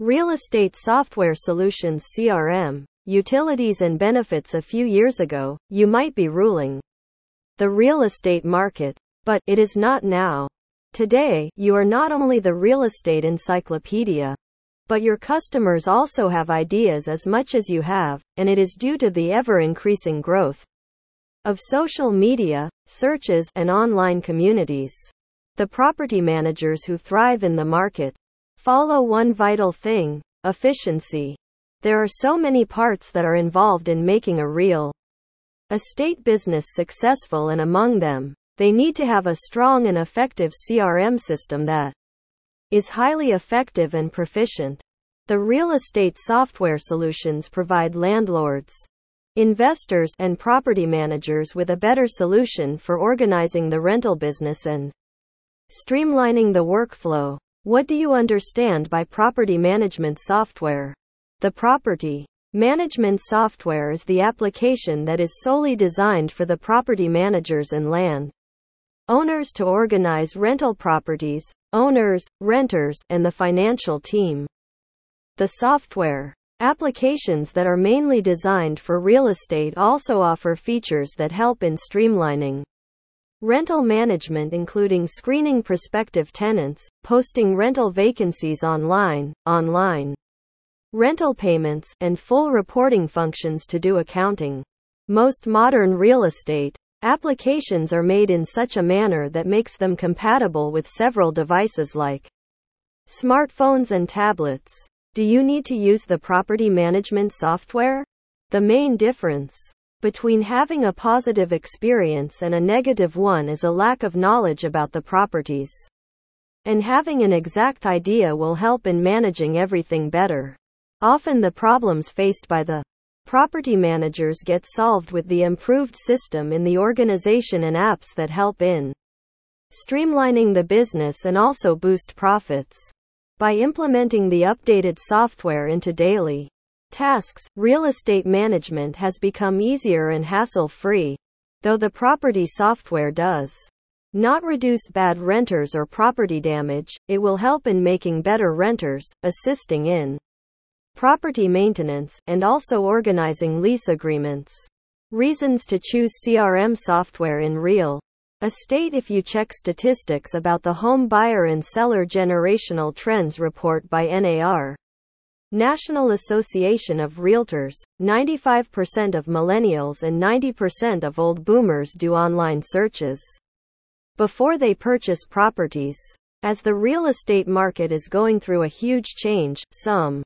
Real Estate Software Solutions CRM, Utilities and Benefits A few years ago, you might be ruling the real estate market, but it is not now. Today, you are not only the real estate encyclopedia, but your customers also have ideas as much as you have, and it is due to the ever increasing growth of social media, searches, and online communities. The property managers who thrive in the market follow one vital thing efficiency. There are so many parts that are involved in making a real estate business successful, and among them, they need to have a strong and effective CRM system that is highly effective and proficient. The real estate software solutions provide landlords, investors, and property managers with a better solution for organizing the rental business and streamlining the workflow. What do you understand by property management software? The property management software is the application that is solely designed for the property managers and land owners to organize rental properties, owners, renters, and the financial team. The software Applications that are mainly designed for real estate also offer features that help in streamlining rental management including screening prospective tenants, posting rental vacancies online, online rental payments, and full reporting functions to do accounting. Most modern real estate applications are made in such a manner that makes them compatible with several devices like smartphones and tablets. Do you need to use the property management software? The main difference between having a positive experience and a negative one is a lack of knowledge about the properties. And having an exact idea will help in managing everything better. Often the problems faced by the property managers get solved with the improved system in the organization and apps that help in streamlining the business and also boost profits. By implementing the updated software into daily tasks, real estate management has become easier and hassle free. Though the property software does not reduce bad renters or property damage, it will help in making better renters, assisting in property maintenance, and also organizing lease agreements. Reasons to choose CRM software in real estate if you check statistics about the home buyer and seller generational trends report by NAR. National Association of Realtors, 95% of millennials and 90% of old boomers do online searches before they purchase properties. As the real estate market is going through a huge change, some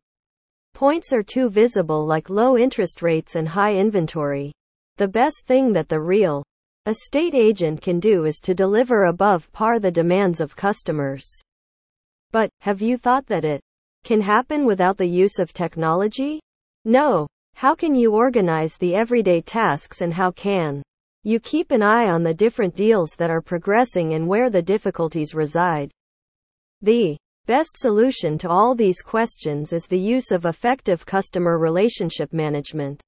points are too visible like low interest rates and high inventory. The best thing that the real estate agent can do is to deliver above par the demands of customers. But, have you thought that it can happen without the use of technology? No. How can you organize the everyday tasks and how can you keep an eye on the different deals that are progressing and where the difficulties reside? The best solution to all these questions is the use of effective customer relationship management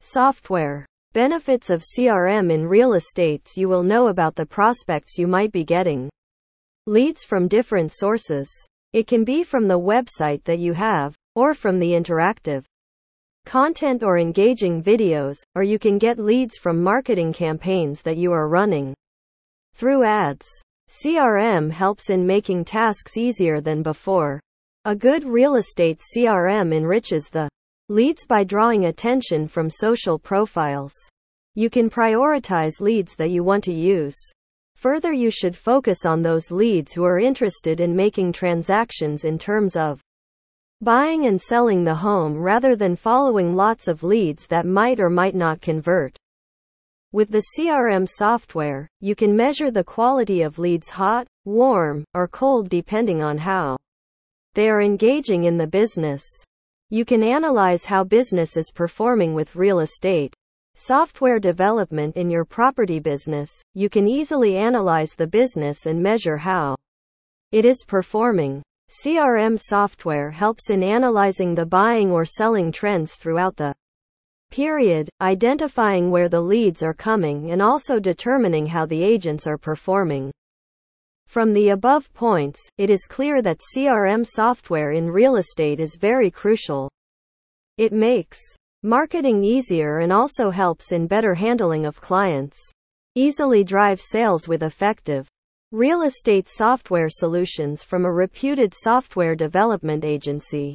software. Benefits of CRM in real estates You will know about the prospects you might be getting. Leads from different sources. It can be from the website that you have, or from the interactive content or engaging videos, or you can get leads from marketing campaigns that you are running through ads. CRM helps in making tasks easier than before. A good real estate CRM enriches the Leads by drawing attention from social profiles. You can prioritize leads that you want to use. Further, you should focus on those leads who are interested in making transactions in terms of buying and selling the home rather than following lots of leads that might or might not convert. With the CRM software, you can measure the quality of leads hot, warm, or cold depending on how they are engaging in the business. You can analyze how business is performing with real estate software development in your property business. You can easily analyze the business and measure how it is performing. CRM software helps in analyzing the buying or selling trends throughout the period, identifying where the leads are coming and also determining how the agents are performing. From the above points, it is clear that CRM software in real estate is very crucial. It makes marketing easier and also helps in better handling of clients. Easily drive sales with effective real estate software solutions from a reputed software development agency.